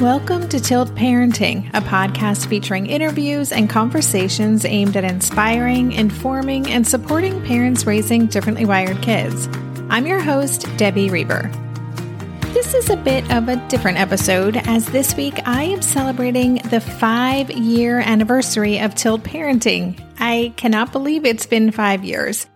Welcome to Tilt Parenting, a podcast featuring interviews and conversations aimed at inspiring, informing, and supporting parents raising differently wired kids. I'm your host, Debbie Reber. This is a bit of a different episode, as this week I am celebrating the five year anniversary of Tilt Parenting. I cannot believe it's been five years.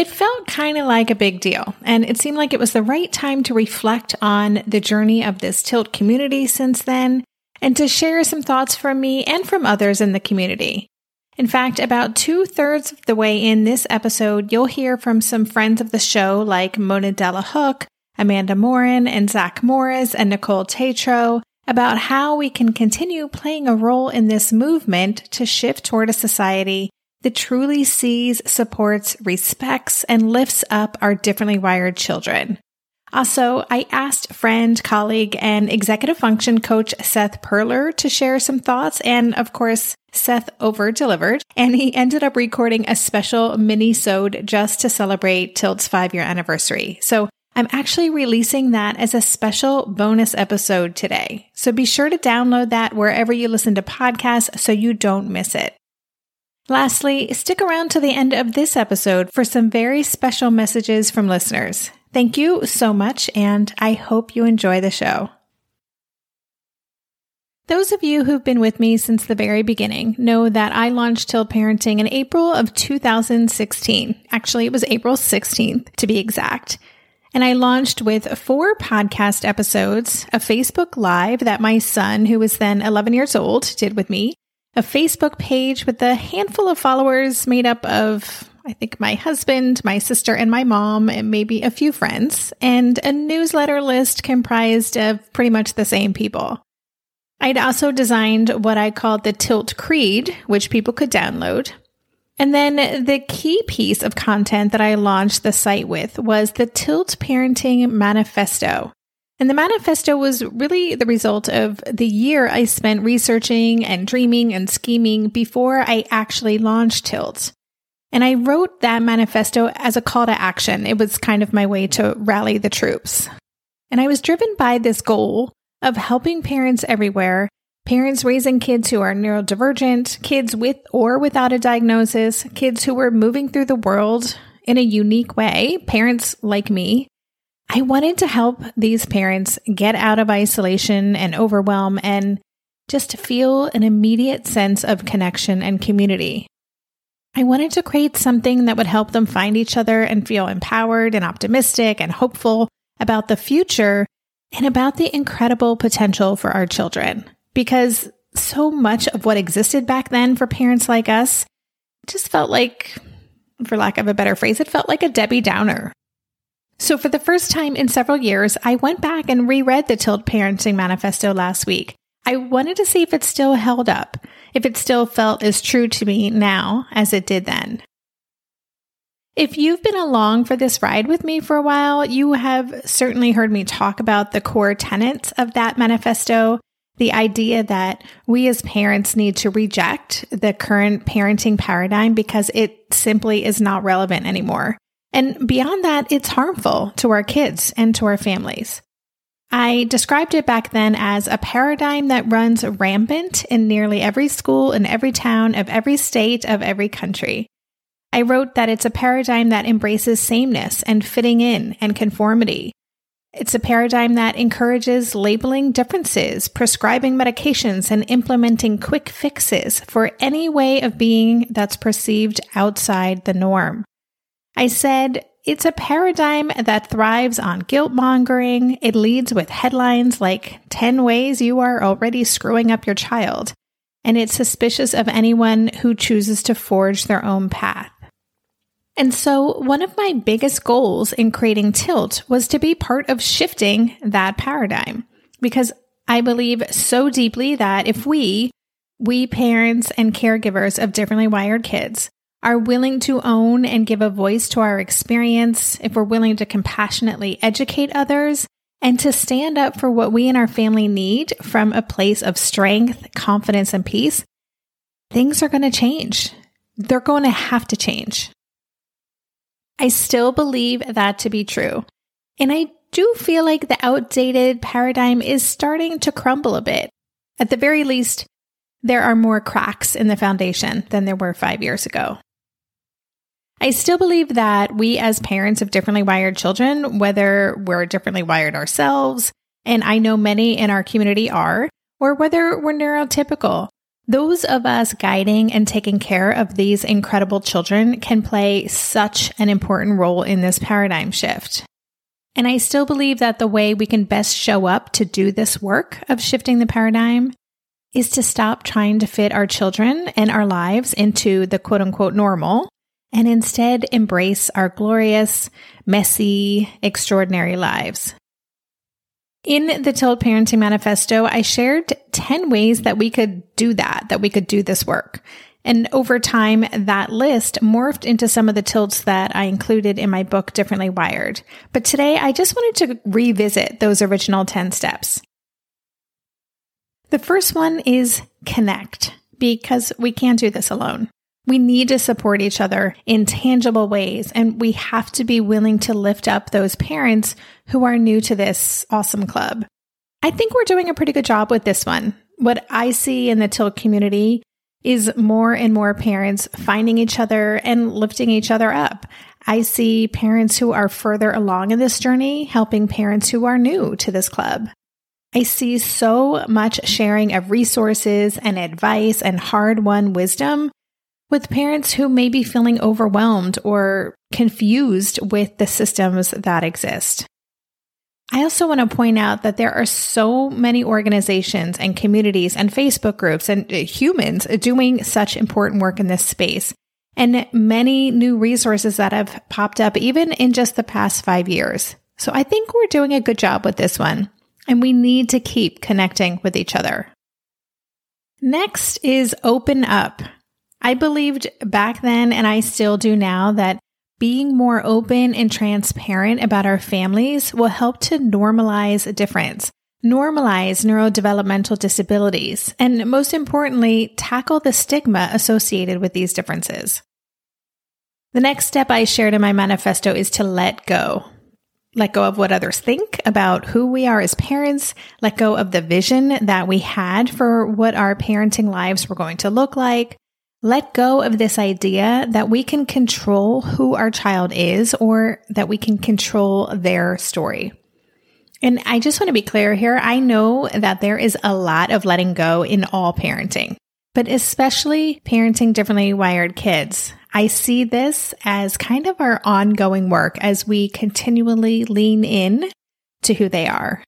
It felt kind of like a big deal, and it seemed like it was the right time to reflect on the journey of this Tilt community since then, and to share some thoughts from me and from others in the community. In fact, about two thirds of the way in this episode, you'll hear from some friends of the show like Mona Delahooke, Amanda Morin, and Zach Morris, and Nicole Tetreault about how we can continue playing a role in this movement to shift toward a society that truly sees, supports, respects, and lifts up our differently wired children. Also, I asked friend, colleague, and executive function coach Seth Perler to share some thoughts, and of course, Seth over delivered, and he ended up recording a special mini-sode just to celebrate Tilt's five year anniversary. So I'm actually releasing that as a special bonus episode today. So be sure to download that wherever you listen to podcasts so you don't miss it. Lastly, stick around to the end of this episode for some very special messages from listeners. Thank you so much, and I hope you enjoy the show. Those of you who've been with me since the very beginning know that I launched Tilt Parenting in April of 2016. Actually, it was April 16th to be exact. And I launched with four podcast episodes, a Facebook Live that my son, who was then 11 years old, did with me, a Facebook page with a handful of followers made up of, I think, my husband, my sister, and my mom, and maybe a few friends, and a newsletter list comprised of pretty much the same people. I'd also designed what I called the Tilt Creed, which people could download. And then the key piece of content that I launched the site with was the Tilt Parenting Manifesto. And the manifesto was really the result of the year I spent researching and dreaming and scheming before I actually launched Tilt. And I wrote that manifesto as a call to action. It was kind of my way to rally the troops. And I was driven by this goal of helping parents everywhere, parents raising kids who are neurodivergent, kids with or without a diagnosis, kids who were moving through the world in a unique way, parents like me, I wanted to help these parents get out of isolation and overwhelm and just feel an immediate sense of connection and community. I wanted to create something that would help them find each other and feel empowered and optimistic and hopeful about the future and about the incredible potential for our children. Because so much of what existed back then for parents like us just felt like, for lack of a better phrase, it felt like a Debbie Downer. So, for the first time in several years, I went back and reread the Tilt Parenting Manifesto last week. I wanted to see if it still held up, if it still felt as true to me now as it did then. If you've been along for this ride with me for a while, you have certainly heard me talk about the core tenets of that manifesto. The idea that we as parents need to reject the current parenting paradigm because it simply is not relevant anymore. And beyond that, it's harmful to our kids and to our families. I described it back then as a paradigm that runs rampant in nearly every school in every town of every state of every country. I wrote that it's a paradigm that embraces sameness and fitting in and conformity. It's a paradigm that encourages labeling differences, prescribing medications, and implementing quick fixes for any way of being that's perceived outside the norm. I said, it's a paradigm that thrives on guilt mongering. It leads with headlines like 10 ways you are already screwing up your child. And it's suspicious of anyone who chooses to forge their own path. And so, one of my biggest goals in creating Tilt was to be part of shifting that paradigm because I believe so deeply that if we, we parents and caregivers of differently wired kids, are willing to own and give a voice to our experience, if we're willing to compassionately educate others, and to stand up for what we and our family need from a place of strength, confidence, and peace, things are going to change. They're going to have to change. I still believe that to be true. And I do feel like the outdated paradigm is starting to crumble a bit. At the very least, there are more cracks in the foundation than there were five years ago. I still believe that we, as parents of differently wired children, whether we're differently wired ourselves, and I know many in our community are, or whether we're neurotypical, those of us guiding and taking care of these incredible children can play such an important role in this paradigm shift. And I still believe that the way we can best show up to do this work of shifting the paradigm is to stop trying to fit our children and our lives into the quote unquote normal and instead embrace our glorious, messy, extraordinary lives. In the Tilt Parenting Manifesto, I shared 10 ways that we could do that, that we could do this work. And over time, that list morphed into some of the tilts that I included in my book, Differently Wired. But today, I just wanted to revisit those original 10 steps. The first one is connect, because we can't do this alone. We need to support each other in tangible ways, and we have to be willing to lift up those parents who are new to this awesome club. I think we're doing a pretty good job with this one. What I see in the Tilt community is more and more parents finding each other and lifting each other up. I see parents who are further along in this journey helping parents who are new to this club. I see so much sharing of resources and advice and hard won wisdom with parents who may be feeling overwhelmed or confused with the systems that exist. I also want to point out that there are so many organizations and communities and Facebook groups and uh, humans doing such important work in this space and many new resources that have popped up even in just the past five years. So I think we're doing a good job with this one and we need to keep connecting with each other. Next is open up. I believed back then, and I still do now, that being more open and transparent about our families will help to normalize difference, normalize neurodevelopmental disabilities, and most importantly, tackle the stigma associated with these differences. The next step I shared in my manifesto is to let go. Let go of what others think about who we are as parents. Let go of the vision that we had for what our parenting lives were going to look like. Let go of this idea that we can control who our child is or that we can control their story. And I just want to be clear here. I know that there is a lot of letting go in all parenting, but especially parenting differently wired kids. I see this as kind of our ongoing work as we continually lean in to who they are.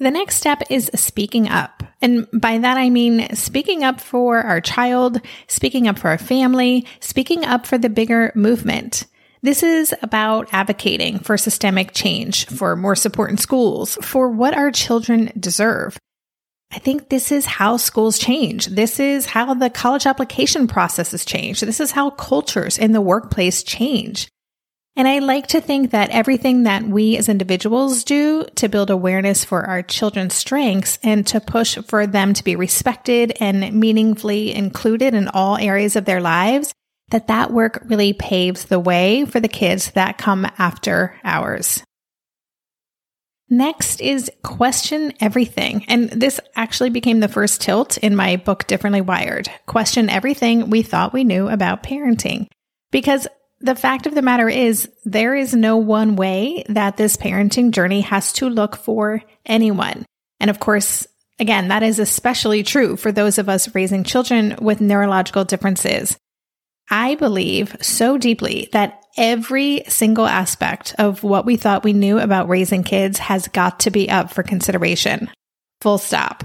The next step is speaking up. And by that, I mean speaking up for our child, speaking up for our family, speaking up for the bigger movement. This is about advocating for systemic change, for more support in schools, for what our children deserve. I think this is how schools change. This is how the college application processes change. This is how cultures in the workplace change. And I like to think that everything that we as individuals do to build awareness for our children's strengths and to push for them to be respected and meaningfully included in all areas of their lives, that that work really paves the way for the kids that come after ours. Next is question everything. And this actually became the first tilt in my book, Differently Wired. Question everything we thought we knew about parenting. Because the fact of the matter is, there is no one way that this parenting journey has to look for anyone. And of course, again, that is especially true for those of us raising children with neurological differences. I believe so deeply that every single aspect of what we thought we knew about raising kids has got to be up for consideration. Full stop.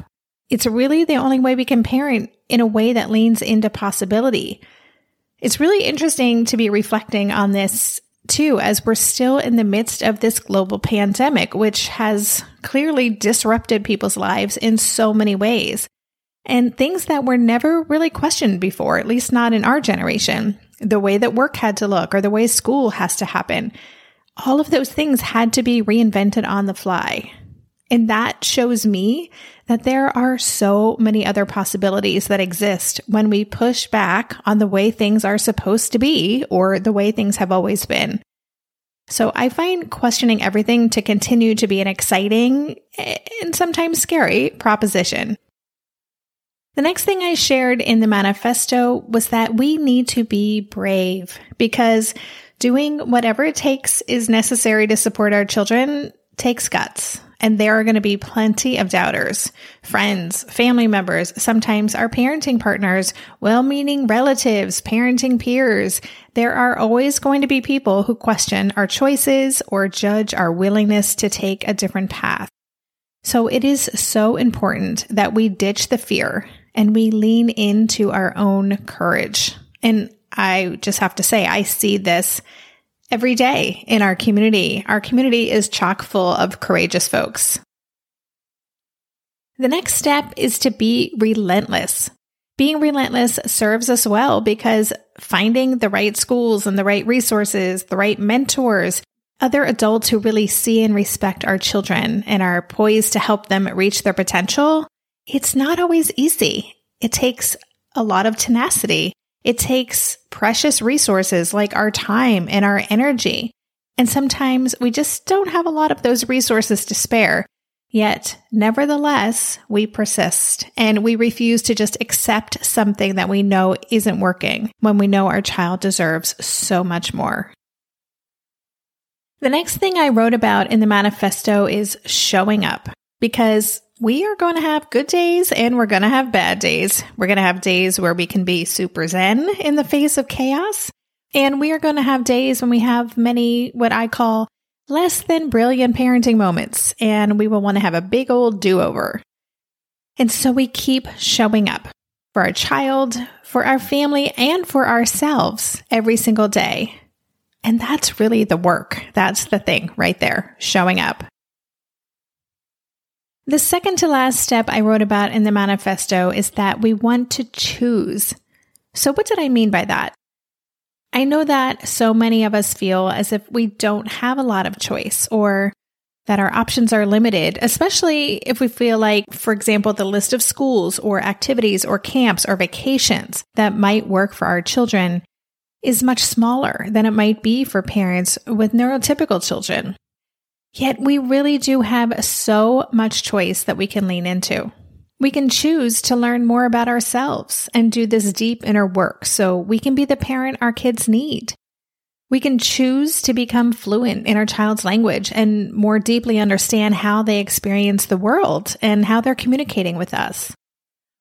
It's really the only way we can parent in a way that leans into possibility. It's really interesting to be reflecting on this too, as we're still in the midst of this global pandemic, which has clearly disrupted people's lives in so many ways. And things that were never really questioned before, at least not in our generation. The way that work had to look or the way school has to happen. All of those things had to be reinvented on the fly. And that shows me that there are so many other possibilities that exist when we push back on the way things are supposed to be or the way things have always been. So I find questioning everything to continue to be an exciting and sometimes scary proposition. The next thing I shared in the manifesto was that we need to be brave because doing whatever it takes is necessary to support our children takes guts. And there are going to be plenty of doubters, friends, family members, sometimes our parenting partners, well meaning relatives, parenting peers. There are always going to be people who question our choices or judge our willingness to take a different path. So it is so important that we ditch the fear and we lean into our own courage. And I just have to say, I see this every day in our community. Our community is chock full of courageous folks. The next step is to be relentless. Being relentless serves us well because finding the right schools and the right resources, the right mentors, other adults who really see and respect our children and are poised to help them reach their potential, it's not always easy. It takes a lot of tenacity it takes precious resources like our time and our energy. And sometimes we just don't have a lot of those resources to spare. Yet, nevertheless, we persist and we refuse to just accept something that we know isn't working when we know our child deserves so much more. The next thing I wrote about in the manifesto is showing up because we are going to have good days and we're going to have bad days. We're going to have days where we can be super zen in the face of chaos. And we are going to have days when we have many, what I call less than brilliant parenting moments. And we will want to have a big old do over. And so we keep showing up for our child, for our family, and for ourselves every single day. And that's really the work. That's the thing right there, showing up. The second to last step I wrote about in the manifesto is that we want to choose. So, what did I mean by that? I know that so many of us feel as if we don't have a lot of choice or that our options are limited, especially if we feel like, for example, the list of schools or activities or camps or vacations that might work for our children is much smaller than it might be for parents with neurotypical children. Yet we really do have so much choice that we can lean into. We can choose to learn more about ourselves and do this deep inner work so we can be the parent our kids need. We can choose to become fluent in our child's language and more deeply understand how they experience the world and how they're communicating with us.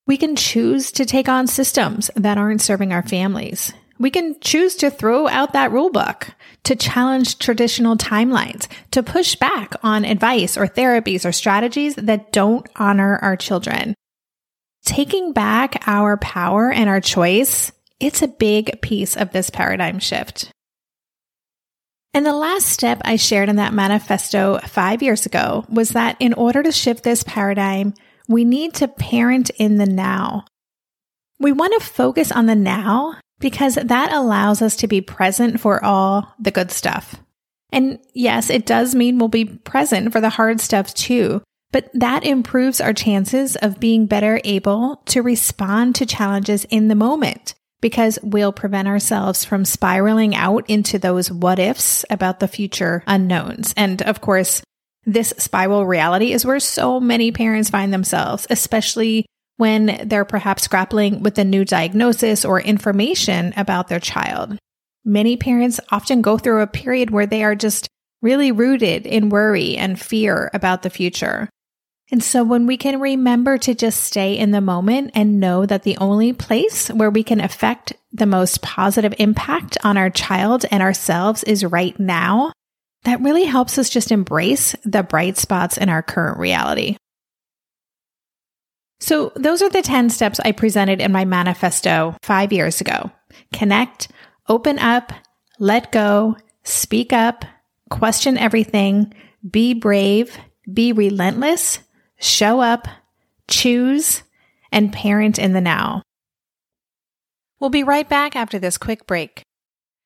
We can choose to take on systems that aren't serving our families. We can choose to throw out that rule book to challenge traditional timelines, to push back on advice or therapies or strategies that don't honor our children. Taking back our power and our choice, it's a big piece of this paradigm shift. And the last step I shared in that manifesto five years ago was that in order to shift this paradigm, we need to parent in the now. We want to focus on the now because that allows us to be present for all the good stuff. And yes, it does mean we'll be present for the hard stuff too, but that improves our chances of being better able to respond to challenges in the moment because we'll prevent ourselves from spiraling out into those what ifs about the future unknowns. And of course, this spiral reality is where so many parents find themselves, especially when they're perhaps grappling with a new diagnosis or information about their child. Many parents often go through a period where they are just really rooted in worry and fear about the future. And so when we can remember to just stay in the moment and know that the only place where we can affect the most positive impact on our child and ourselves is right now, that really helps us just embrace the bright spots in our current reality. So, those are the 10 steps I presented in my manifesto five years ago connect, open up, let go, speak up, question everything, be brave, be relentless, show up, choose, and parent in the now. We'll be right back after this quick break.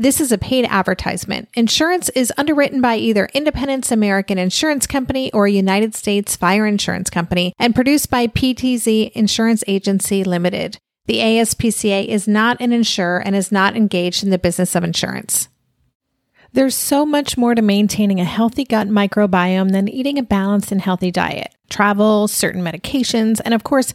This is a paid advertisement. Insurance is underwritten by either Independence American Insurance Company or United States Fire Insurance Company and produced by PTZ Insurance Agency Limited. The ASPCA is not an insurer and is not engaged in the business of insurance. There's so much more to maintaining a healthy gut microbiome than eating a balanced and healthy diet. Travel, certain medications, and of course,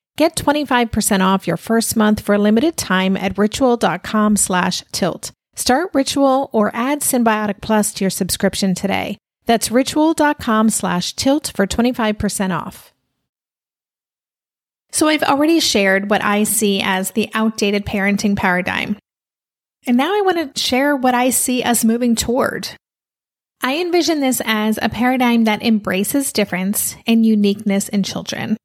Get 25% off your first month for a limited time at ritual.com slash tilt. Start Ritual or add Synbiotic Plus to your subscription today. That's ritual.com slash tilt for 25% off. So I've already shared what I see as the outdated parenting paradigm. And now I want to share what I see us moving toward. I envision this as a paradigm that embraces difference and uniqueness in children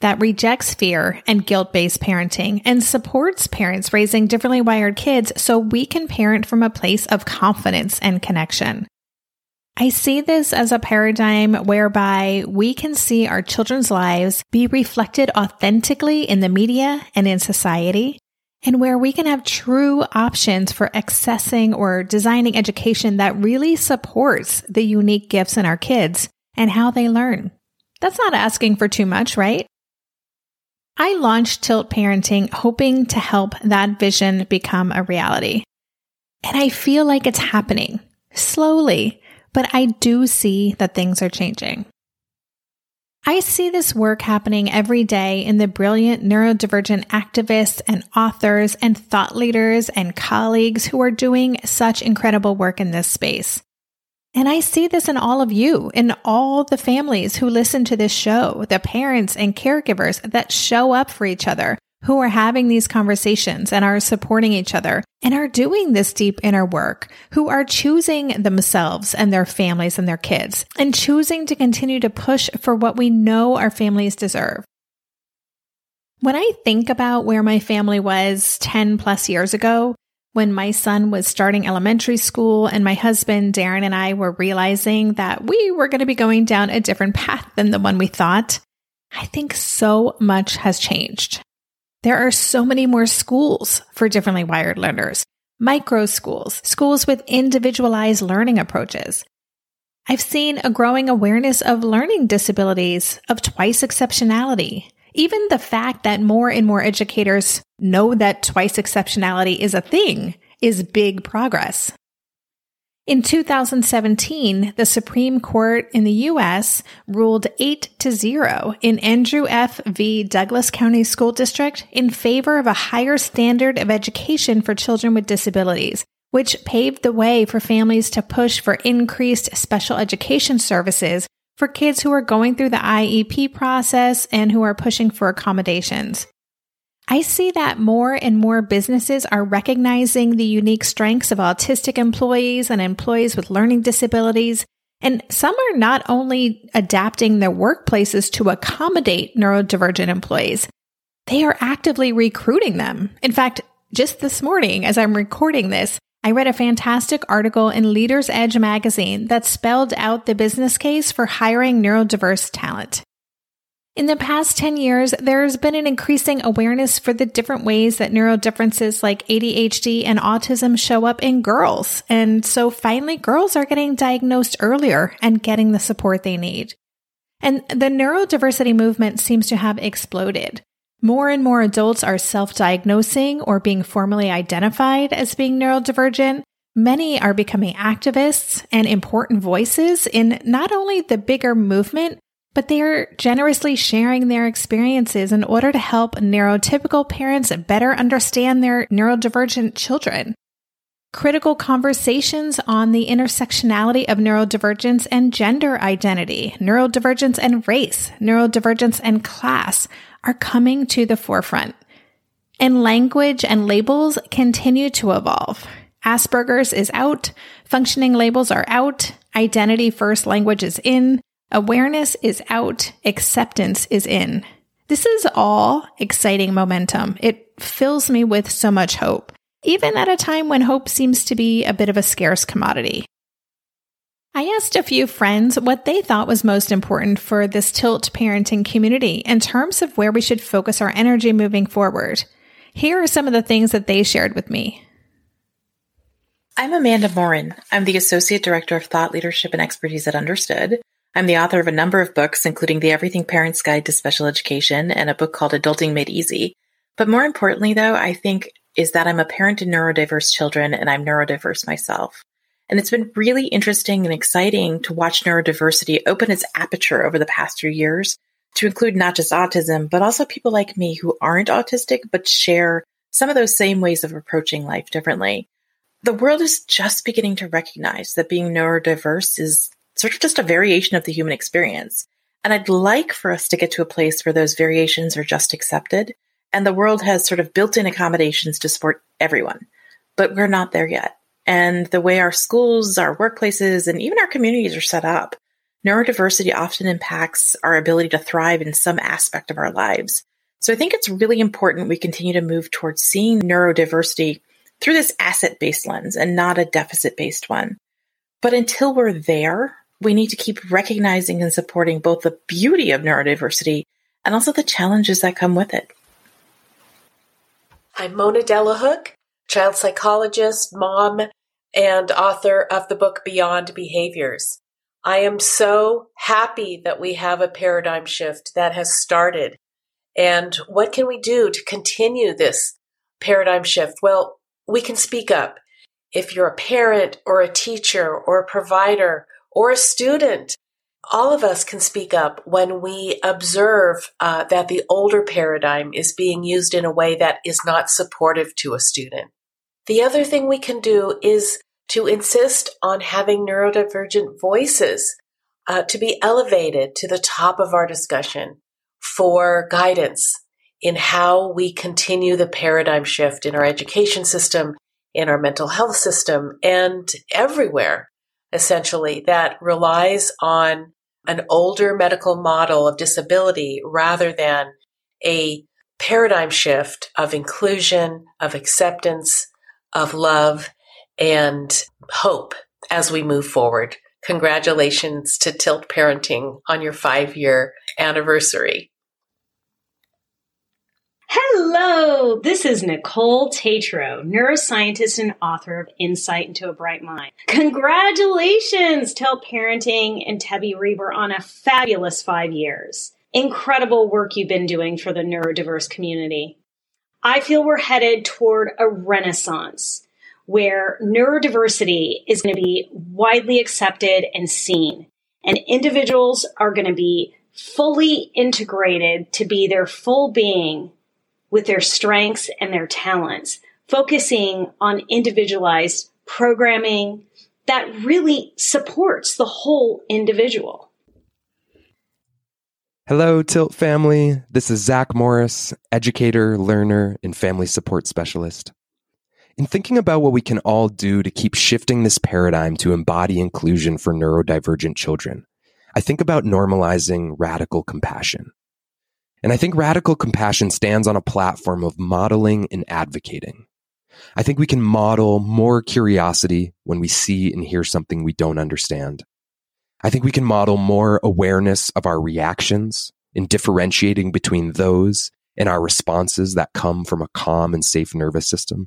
that rejects fear and guilt based parenting and supports parents raising differently wired kids so we can parent from a place of confidence and connection. I see this as a paradigm whereby we can see our children's lives be reflected authentically in the media and in society, and where we can have true options for accessing or designing education that really supports the unique gifts in our kids and how they learn. That's not asking for too much, right? I launched Tilt Parenting hoping to help that vision become a reality. And I feel like it's happening slowly, but I do see that things are changing. I see this work happening every day in the brilliant neurodivergent activists and authors and thought leaders and colleagues who are doing such incredible work in this space. And I see this in all of you, in all the families who listen to this show, the parents and caregivers that show up for each other, who are having these conversations and are supporting each other and are doing this deep inner work, who are choosing themselves and their families and their kids and choosing to continue to push for what we know our families deserve. When I think about where my family was 10 plus years ago, when my son was starting elementary school and my husband, Darren, and I were realizing that we were going to be going down a different path than the one we thought, I think so much has changed. There are so many more schools for differently wired learners, micro schools, schools with individualized learning approaches. I've seen a growing awareness of learning disabilities, of twice exceptionality, even the fact that more and more educators know that twice exceptionality is a thing is big progress. In 2017, the Supreme Court in the U.S. ruled 8 to 0 in Endrew F. v. Douglas County School District in favor of a higher standard of education for children with disabilities, which paved the way for families to push for increased special education services for kids who are going through the IEP process and who are pushing for accommodations. I see that more and more businesses are recognizing the unique strengths of autistic employees and employees with learning disabilities. And some are not only adapting their workplaces to accommodate neurodivergent employees, they are actively recruiting them. In fact, just this morning, as I'm recording this, I read a fantastic article in Leaders Edge magazine that spelled out the business case for hiring neurodiverse talent. In the past 10 years, there's been an increasing awareness for the different ways that neurodifferences like ADHD and autism show up in girls. And so finally, girls are getting diagnosed earlier and getting the support they need. And the neurodiversity movement seems to have exploded. More and more adults are self diagnosing or being formally identified as being neurodivergent. Many are becoming activists and important voices in not only the bigger movement, but they are generously sharing their experiences in order to help neurotypical parents better understand their neurodivergent children. Critical conversations on the intersectionality of neurodivergence and gender identity, neurodivergence and race, neurodivergence and class are coming to the forefront. And language and labels continue to evolve. Asperger's is out, functioning labels are out, identity first language is in, Awareness is out, acceptance is in. This is all exciting momentum. It fills me with so much hope, even at a time when hope seems to be a bit of a scarce commodity. I asked a few friends what they thought was most important for this tilt parenting community in terms of where we should focus our energy moving forward. Here are some of the things that they shared with me. I'm Amanda Morin. I'm the Associate Director of Thought Leadership and Expertise at Understood. I'm the author of a number of books, including The Everything Parent's Guide to Special Education and a book called Adulting Made Easy. But more importantly, though, I think is that I'm a parent to neurodiverse children and I'm neurodiverse myself. And it's been really interesting and exciting to watch neurodiversity open its aperture over the past few years to include not just autism, but also people like me who aren't autistic, but share some of those same ways of approaching life differently. The world is just beginning to recognize that being neurodiverse is sort of just a variation of the human experience. And I'd like for us to get to a place where those variations are just accepted and the world has sort of built in accommodations to support everyone. But we're not there yet. And the way our schools, our workplaces, and even our communities are set up, neurodiversity often impacts our ability to thrive in some aspect of our lives. So I think it's really important we continue to move towards seeing neurodiversity through this asset based lens and not a deficit based one. But until we're there, we need to keep recognizing and supporting both the beauty of neurodiversity and also the challenges that come with it. I'm Mona Delahooke, child psychologist, mom, and author of the book Beyond Behaviors. I am so happy that we have a paradigm shift that has started. And what can we do to continue this paradigm shift? Well, we can speak up. If you're a parent or a teacher or a provider or a student, all of us can speak up when we observe uh, that the older paradigm is being used in a way that is not supportive to a student. The other thing we can do is to insist on having neurodivergent voices uh, to be elevated to the top of our discussion for guidance in how we continue the paradigm shift in our education system, in our mental health system, and everywhere essentially, that relies on an older medical model of disability rather than a paradigm shift of inclusion, of acceptance, of love, and hope as we move forward. Congratulations to Tilt Parenting on your five year anniversary. Hello, this is Nicole Tetreault, neuroscientist and author of Insight into a Bright Mind. Congratulations, Tilt Parenting and Debbie Reber on a fabulous five years. Incredible work you've been doing for the neurodiverse community. I feel we're headed toward a renaissance where neurodiversity is going to be widely accepted and seen, and individuals are going to be fully integrated to be their full being with their strengths and their talents, focusing on individualized programming that really supports the whole individual. Hello, Tilt family. This is Zach Morris, educator, learner, and family support specialist. In thinking about what we can all do to keep shifting this paradigm to embody inclusion for neurodivergent children, I think about normalizing radical compassion. And I think radical compassion stands on a platform of modeling and advocating. I think we can model more curiosity when we see and hear something we don't understand. I think we can model more awareness of our reactions in differentiating between those and our responses that come from a calm and safe nervous system.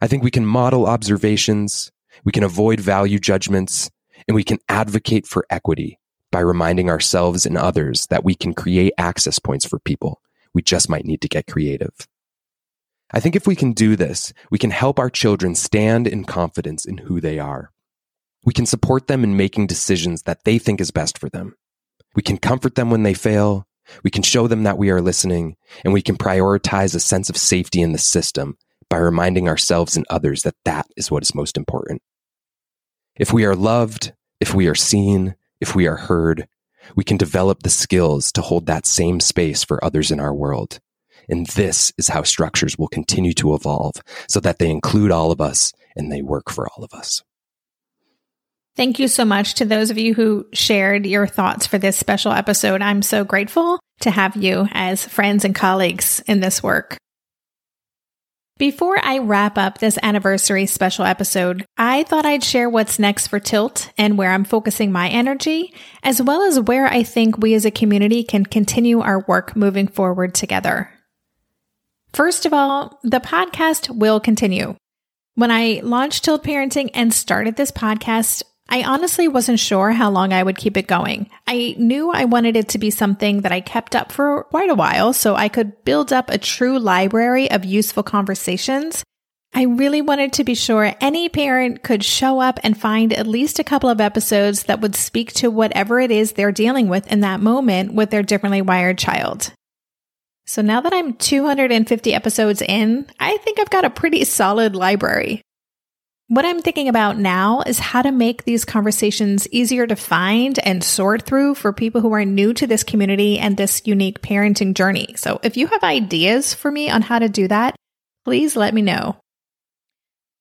I think we can model observations, we can avoid value judgments, and we can advocate for equity by reminding ourselves and others that we can create access points for people. We just might need to get creative. I think if we can do this, we can help our children stand in confidence in who they are. We can support them in making decisions that they think is best for them. We can comfort them when they fail. We can show them that we are listening and we can prioritize a sense of safety in the system by reminding ourselves and others that that is what is most important. If we are loved, if we are seen, if we are heard, we can develop the skills to hold that same space for others in our world. And this is how structures will continue to evolve so that they include all of us and they work for all of us. Thank you so much to those of you who shared your thoughts for this special episode. I'm so grateful to have you as friends and colleagues in this work. Before I wrap up this anniversary special episode, I thought I'd share what's next for Tilt and where I'm focusing my energy, as well as where I think we as a community can continue our work moving forward together. First of all, the podcast will continue. When I launched Tilt Parenting and started this podcast, I honestly wasn't sure how long I would keep it going. I knew I wanted it to be something that I kept up for quite a while so I could build up a true library of useful conversations. I really wanted to be sure any parent could show up and find at least a couple of episodes that would speak to whatever it is they're dealing with in that moment with their differently wired child. So now that I'm 250 episodes in, I think I've got a pretty solid library. What I'm thinking about now is how to make these conversations easier to find and sort through for people who are new to this community and this unique parenting journey. So if you have ideas for me on how to do that, please let me know.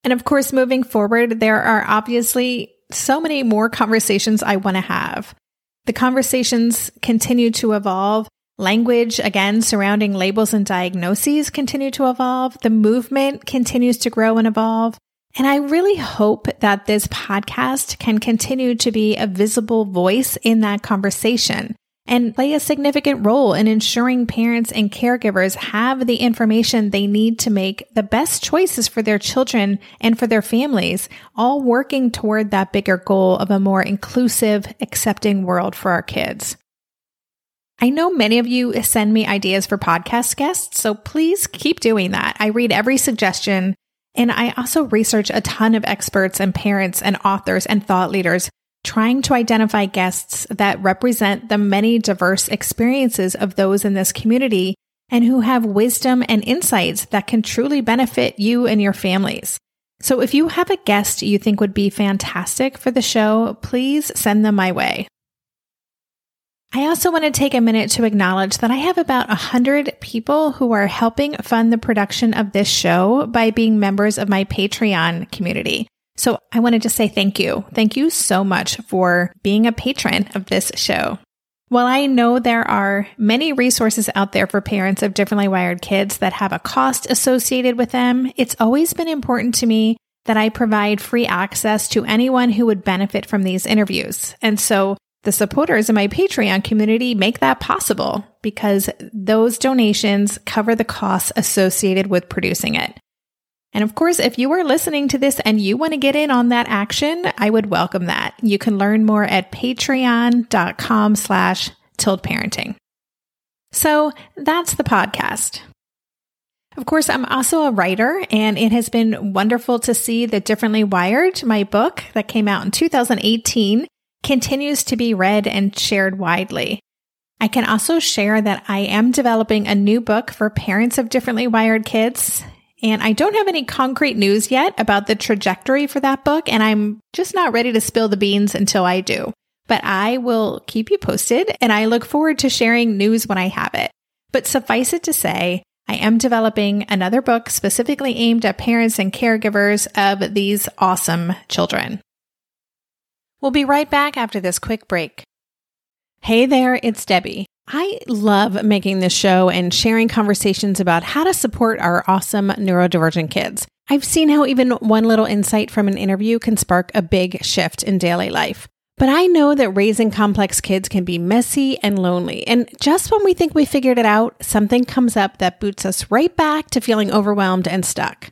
And of course, moving forward, there are obviously so many more conversations I want to have. The conversations continue to evolve. Language, again, surrounding labels and diagnoses continue to evolve. The movement continues to grow and evolve. And I really hope that this podcast can continue to be a visible voice in that conversation and play a significant role in ensuring parents and caregivers have the information they need to make the best choices for their children and for their families, all working toward that bigger goal of a more inclusive, accepting world for our kids. I know many of you send me ideas for podcast guests, so please keep doing that. I read every suggestion and I also research a ton of experts and parents and authors and thought leaders trying to identify guests that represent the many diverse experiences of those in this community and who have wisdom and insights that can truly benefit you and your families. So if you have a guest you think would be fantastic for the show, please send them my way. I also want to take a minute to acknowledge that I have about 100 people who are helping fund the production of this show by being members of my Patreon community. So I wanted to say thank you. Thank you so much for being a patron of this show. While I know there are many resources out there for parents of differently wired kids that have a cost associated with them, it's always been important to me that I provide free access to anyone who would benefit from these interviews. And so the supporters in my Patreon community make that possible because those donations cover the costs associated with producing it. And of course, if you are listening to this and you want to get in on that action, I would welcome that. You can learn more at patreon.com slash tiltparenting. So that's the podcast. Of course, I'm also a writer, and it has been wonderful to see the Differently Wired, my book that came out in 2018, continues to be read and shared widely. I can also share that I am developing a new book for parents of differently wired kids. And I don't have any concrete news yet about the trajectory for that book, and I'm just not ready to spill the beans until I do. But I will keep you posted, and I look forward to sharing news when I have it. But suffice it to say, I am developing another book specifically aimed at parents and caregivers of these awesome children. We'll be right back after this quick break. Hey there, it's Debbie. I love making this show and sharing conversations about how to support our awesome neurodivergent kids. I've seen how even one little insight from an interview can spark a big shift in daily life. But I know that raising complex kids can be messy and lonely. And just when we think we figured it out, something comes up that boots us right back to feeling overwhelmed and stuck.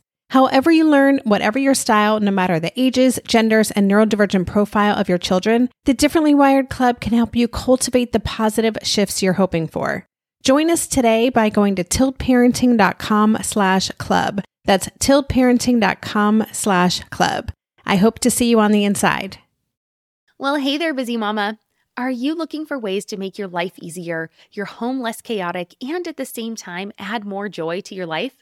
However, you learn, whatever your style, no matter the ages, genders, and neurodivergent profile of your children, the Differently Wired Club can help you cultivate the positive shifts you're hoping for. Join us today by going to tiltparenting.com slash club. That's tiltparenting.com slash club. I hope to see you on the inside. Well, hey there, busy mama. Are you looking for ways to make your life easier, your home less chaotic, and at the same time add more joy to your life?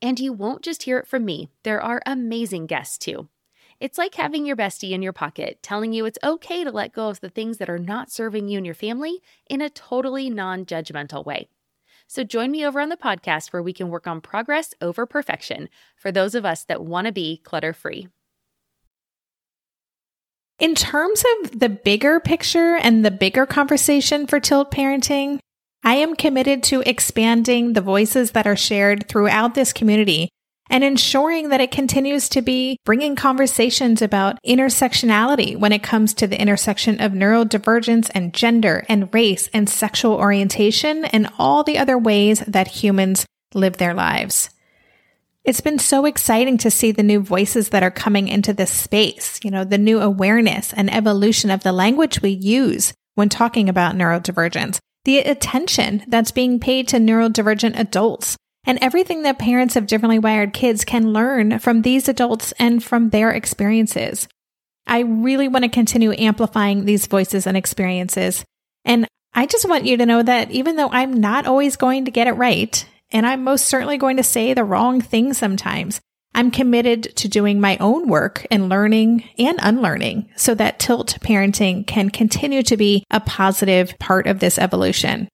And you won't just hear it from me, there are amazing guests too. It's like having your bestie in your pocket telling you it's okay to let go of the things that are not serving you and your family in a totally non judgmental way. So join me over on the podcast where we can work on progress over perfection for those of us that want to be clutter free. In terms of the bigger picture and the bigger conversation for tilt parenting, I am committed to expanding the voices that are shared throughout this community and ensuring that it continues to be bringing conversations about intersectionality when it comes to the intersection of neurodivergence and gender and race and sexual orientation and all the other ways that humans live their lives. It's been so exciting to see the new voices that are coming into this space, you know, the new awareness and evolution of the language we use when talking about neurodivergence the attention that's being paid to neurodivergent adults, and everything that parents of differently wired kids can learn from these adults and from their experiences. I really want to continue amplifying these voices and experiences. And I just want you to know that even though I'm not always going to get it right, and I'm most certainly going to say the wrong thing sometimes, I'm committed to doing my own work and learning and unlearning so that tilt parenting can continue to be a positive part of this evolution.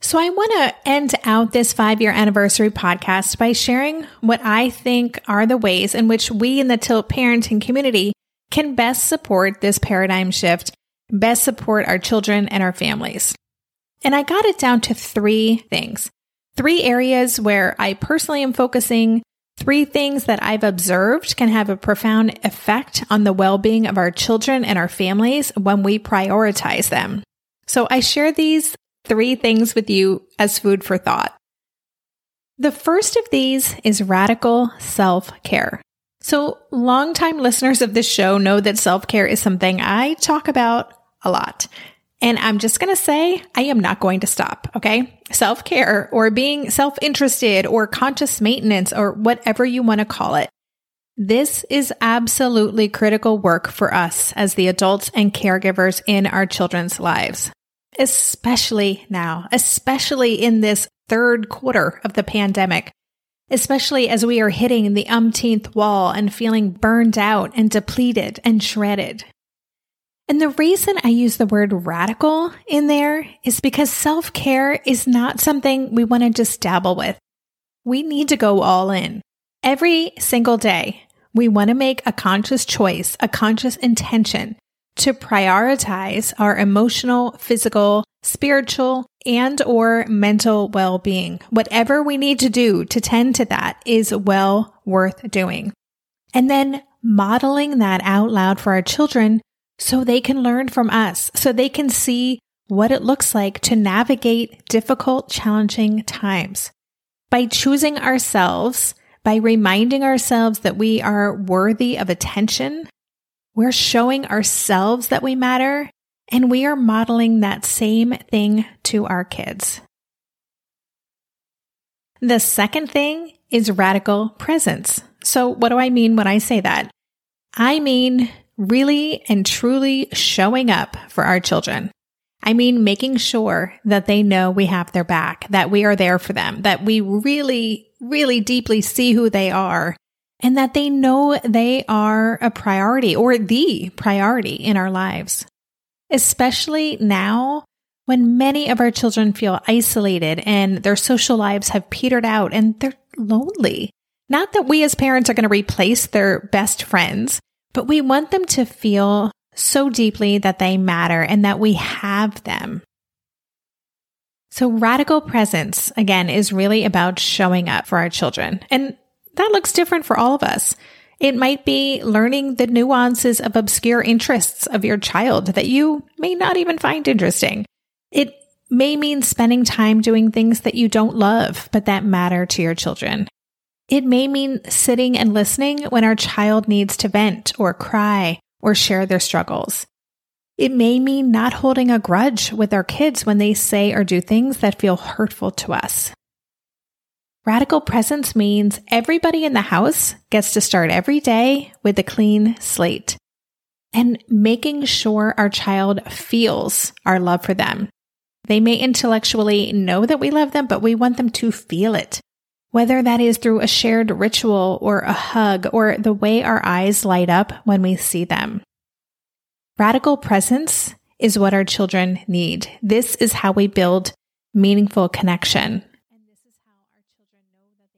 So I want to end out this five year anniversary podcast by sharing what I think are the ways in which we in the tilt parenting community can best support this paradigm shift, best support our children and our families. And I got it down to three things three areas where I personally am focusing, three things that I've observed can have a profound effect on the well being of our children and our families when we prioritize them. So I share these three things with you as food for thought. The first of these is radical self care. So, longtime listeners of this show know that self care is something I talk about a lot. And I'm just going to say, I am not going to stop. Okay. Self care or being self interested or conscious maintenance or whatever you want to call it. This is absolutely critical work for us as the adults and caregivers in our children's lives, especially now, especially in this third quarter of the pandemic, especially as we are hitting the umpteenth wall and feeling burned out and depleted and shredded. And the reason I use the word radical in there is because self care is not something we want to just dabble with. We need to go all in. Every single day, we want to make a conscious choice, a conscious intention to prioritize our emotional, physical, spiritual, and or mental well-being. Whatever we need to do to tend to that is well worth doing. And then modeling that out loud for our children so they can learn from us, so they can see what it looks like to navigate difficult, challenging times. By choosing ourselves by reminding ourselves that we are worthy of attention, we're showing ourselves that we matter, and we are modeling that same thing to our kids. The second thing is radical presence. So, what do I mean when I say that? I mean really and truly showing up for our children. I mean, making sure that they know we have their back, that we are there for them, that we really, really deeply see who they are, and that they know they are a priority or the priority in our lives. Especially now when many of our children feel isolated and their social lives have petered out and they're lonely. Not that we as parents are going to replace their best friends, but we want them to feel so deeply that they matter and that we have them. So radical presence, again, is really about showing up for our children. And that looks different for all of us. It might be learning the nuances of obscure interests of your child that you may not even find interesting. It may mean spending time doing things that you don't love, but that matter to your children. It may mean sitting and listening when our child needs to vent or cry or share their struggles. It may mean not holding a grudge with our kids when they say or do things that feel hurtful to us. Radical presence means everybody in the house gets to start every day with a clean slate and making sure our child feels our love for them. They may intellectually know that we love them, but we want them to feel it. Whether that is through a shared ritual or a hug or the way our eyes light up when we see them. Radical presence is what our children need. This is how we build meaningful connection.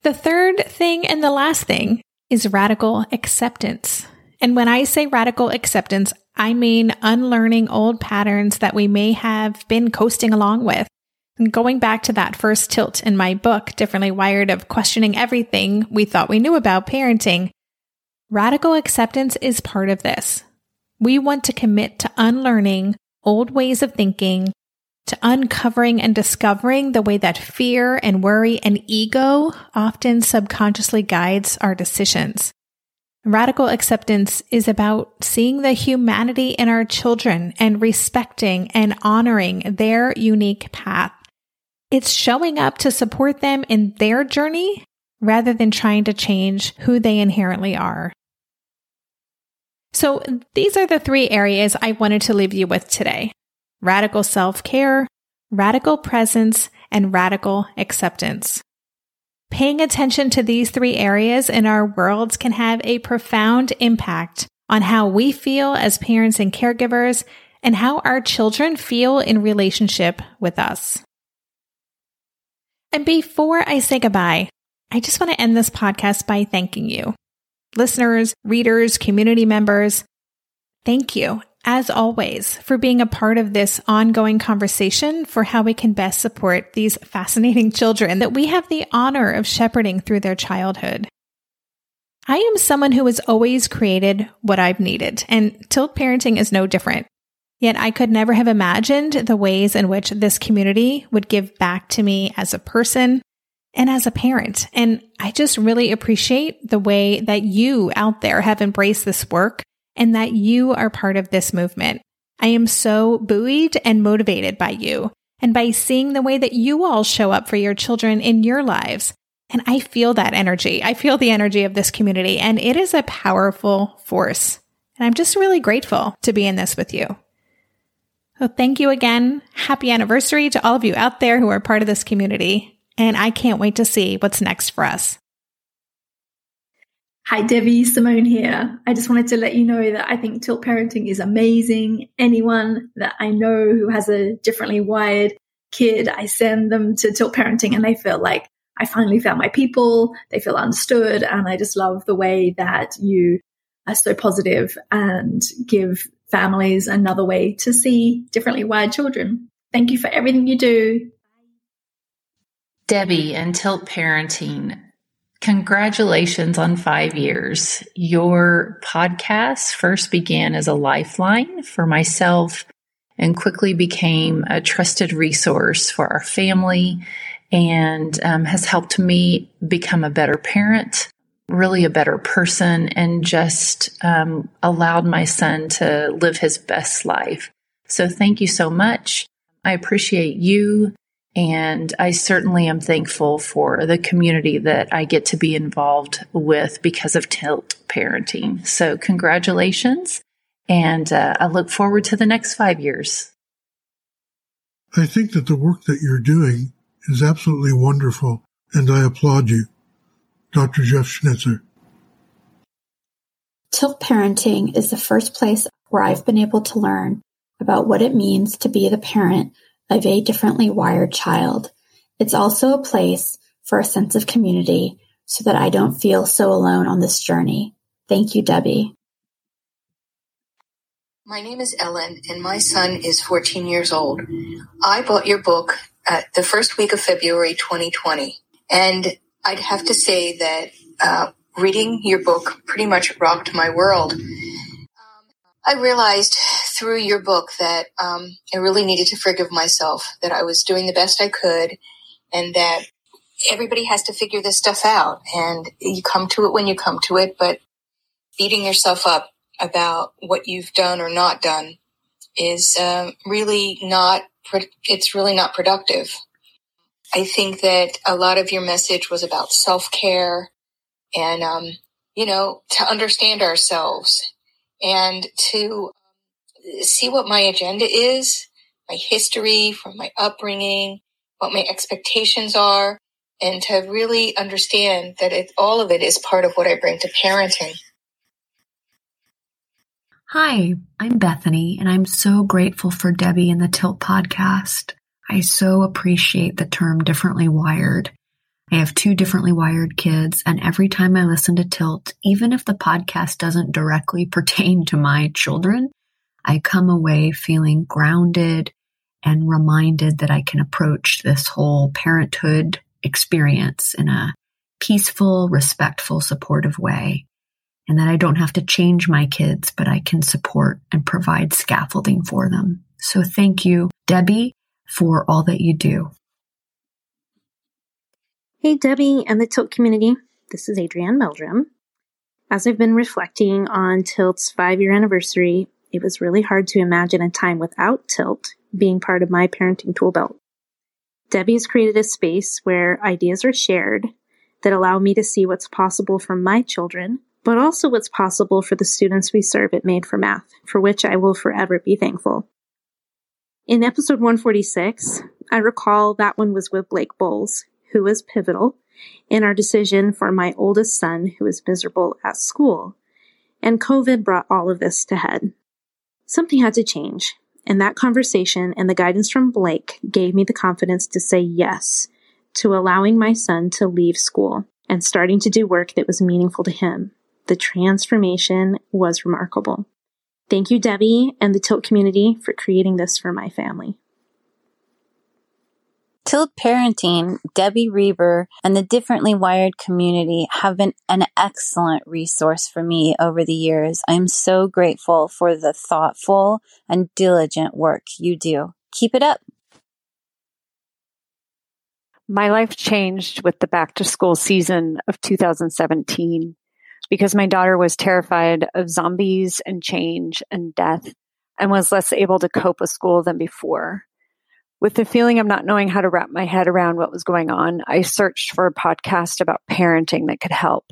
The third thing and the last thing is radical acceptance. And when I say radical acceptance, I mean unlearning old patterns that we may have been coasting along with going back to that first tilt in my book, Differently Wired, of questioning everything we thought we knew about parenting, radical acceptance is part of this. We want to commit to unlearning old ways of thinking, to uncovering and discovering the way that fear and worry and ego often subconsciously guides our decisions. Radical acceptance is about seeing the humanity in our children and respecting and honoring their unique path. It's showing up to support them in their journey rather than trying to change who they inherently are. So, these are the three areas I wanted to leave you with today radical self care, radical presence, and radical acceptance. Paying attention to these three areas in our worlds can have a profound impact on how we feel as parents and caregivers and how our children feel in relationship with us. And before I say goodbye, I just want to end this podcast by thanking you. Listeners, readers, community members, thank you, as always, for being a part of this ongoing conversation for how we can best support these fascinating children that we have the honor of shepherding through their childhood. I am someone who has always created what I've needed, and tilt parenting is no different. Yet I could never have imagined the ways in which this community would give back to me as a person and as a parent. And I just really appreciate the way that you out there have embraced this work and that you are part of this movement. I am so buoyed and motivated by you and by seeing the way that you all show up for your children in your lives And I feel that energy. I feel the energy of this community, and it is a powerful force. And I'm just really grateful to be in this with you. So thank you again. Happy anniversary to all of you out there who are part of this community. And I can't wait to see what's next for us. Hi, Debbie, Simone here. I just wanted to let you know that I think tilt parenting is amazing. Anyone that I know who has a differently wired kid, I send them to tilt parenting and they feel like I finally found my people. They feel understood. And I just love the way that you are so positive and give families another way to see differently wired children. Thank you for everything you do. Debbie and Tilt Parenting Congratulations on five years. Your podcast first began as a lifeline for myself and quickly became a trusted resource for our family and um, has helped me become a better parent, really a better person, and just um, allowed my son to live his best life. So thank you so much. I appreciate you and I certainly am thankful for the community that I get to be involved with because of Tilt Parenting. So, congratulations. And uh, I look forward to the next five years. I think that the work that you're doing is absolutely wonderful, and I applaud you. Dr. Jeff Schnitzer. Tilt Parenting is the first place where I've been able to learn about what it means to be the parent of a differently wired child. It's also a place for a sense of community so that I don't feel so alone on this journey. Thank you, Debbie. My name is Ellen, and my son is 14 years old. I bought your book at the first week of February 2020, and I'd have to say that uh, reading your book pretty much rocked my world. I realized through your book that um, I really needed to forgive myself, that I was doing the best I could, and that everybody has to figure this stuff out. And you come to it when you come to it, but beating yourself up about what you've done or not done is um, really not, it's really not productive. I think that a lot of your message was about self care and, um, you know, to understand ourselves and to see what my agenda is, my history from my upbringing, what my expectations are, and to really understand that it, all of it is part of what I bring to parenting. Hi, I'm Bethany, and I'm so grateful for Debbie and the Tilt podcast. I so appreciate the term differently wired I have two differently wired kids, and every time I listen to Tilt, even if the podcast doesn't directly pertain to my children, I come away feeling grounded and reminded that I can approach this whole parenthood experience in a peaceful, respectful, supportive way. And that I don't have to change my kids, but I can support and provide scaffolding for them. So thank you, Debbie, for all that you do. Hey, Debbie and the Tilt community. This is Adrienne Meldrum. As I've been reflecting on Tilt's five year anniversary, it was really hard to imagine a time without Tilt being part of my parenting tool belt. Debbie has created a space where ideas are shared that allow me to see what's possible for my children, but also what's possible for the students we serve at Made for Math, for which I will forever be thankful. In episode 146, I recall that one was with Blake Boles, who was pivotal in our decision for my oldest son who was miserable at school. And COVID brought all of this to head. Something had to change, and that conversation and the guidance from Blake gave me the confidence to say yes to allowing my son to leave school and starting to do work that was meaningful to him. The transformation was remarkable. Thank you, Debbie and the Tilt community for creating this for my family. Tilt Parenting, Debbie Reber, and the Differently Wired community have been an excellent resource for me over the years. I'm so grateful for the thoughtful and diligent work you do. Keep it up. My life changed with the back to school season of 2017 because my daughter was terrified of zombies and change and death and was less able to cope with school than before. With the feeling of not knowing how to wrap my head around what was going on, I searched for a podcast about parenting that could help.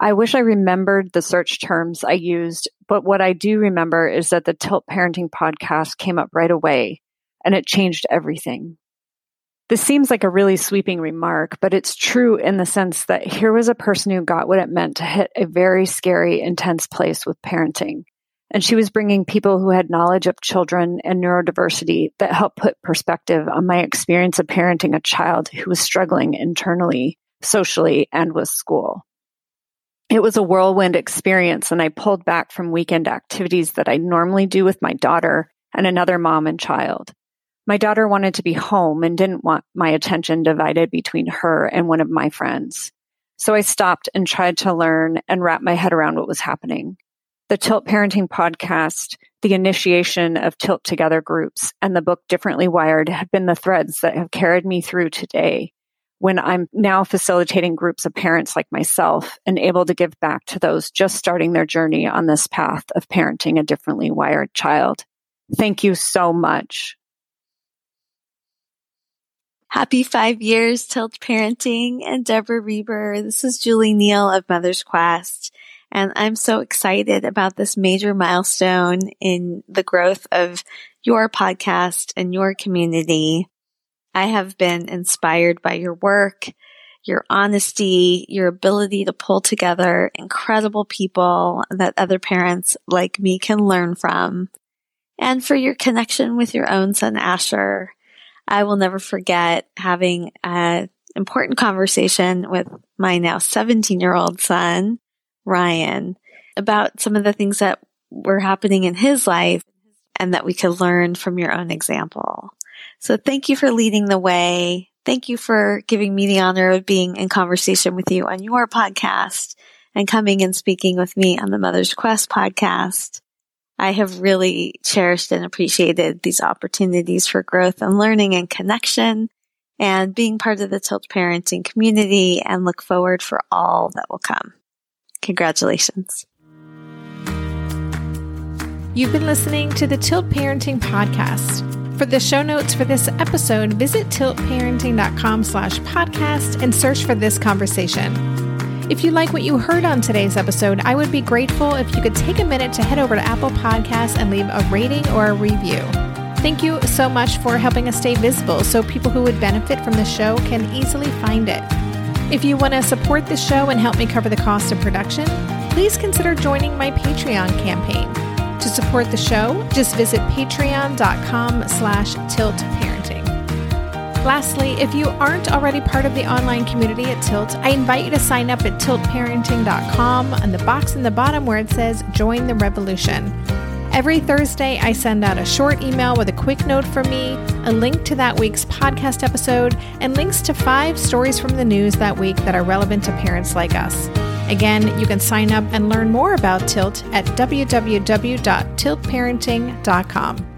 I wish I remembered the search terms I used, but what I do remember is that the Tilt Parenting podcast came up right away and it changed everything. This seems like a really sweeping remark, but it's true in the sense that here was a person who got what it meant to hit a very scary, intense place with parenting. And she was bringing people who had knowledge of children and neurodiversity that helped put perspective on my experience of parenting a child who was struggling internally, socially, and with school. It was a whirlwind experience, and I pulled back from weekend activities that I normally do with my daughter and another mom and child. My daughter wanted to be home and didn't want my attention divided between her and one of my friends. So I stopped and tried to learn and wrap my head around what was happening. The Tilt Parenting podcast, the initiation of Tilt Together groups, and the book Differently Wired have been the threads that have carried me through today when I'm now facilitating groups of parents like myself and able to give back to those just starting their journey on this path of parenting a differently wired child. Thank you so much. Happy five years, Tilt Parenting and Deborah Reber. This is Julie Neale of Mother's Quest. And I'm so excited about this major milestone in the growth of your podcast and your community. I have been inspired by your work, your honesty, your ability to pull together incredible people that other parents like me can learn from, and for your connection with your own son, Asher I will never forget having an important conversation with my now 17 year old son, Ryan, about some of the things that were happening in his life and that we could learn from your own example. So thank you for leading the way. Thank you for giving me the honor of being in conversation with you on your podcast and coming and speaking with me on the Mother's Quest podcast. I have really cherished and appreciated these opportunities for growth and learning and connection and being part of the Tilt parenting community and look forward for all that will come. Congratulations. You've been listening to the Tilt Parenting Podcast. For the show notes for this episode, visit tiltparenting.com slash podcast and search for this conversation. If you like what you heard on today's episode, I would be grateful if you could take a minute to head over to Apple Podcasts and leave a rating or a review. Thank you so much for helping us stay visible so people who would benefit from the show can easily find it. If you want to support the show and help me cover the cost of production, please consider joining my Patreon campaign. To support the show, just visit patreon.com slash tiltparenting. Lastly, if you aren't already part of the online community at Tilt, I invite you to sign up at tiltparenting.com on the box in the bottom where it says Join the Revolution. Every Thursday, I send out a short email with a quick note from me, a link to that week's podcast episode, and links to five stories from the news that week that are relevant to parents like us. Again, you can sign up and learn more about Tilt at www.tiltparenting.com.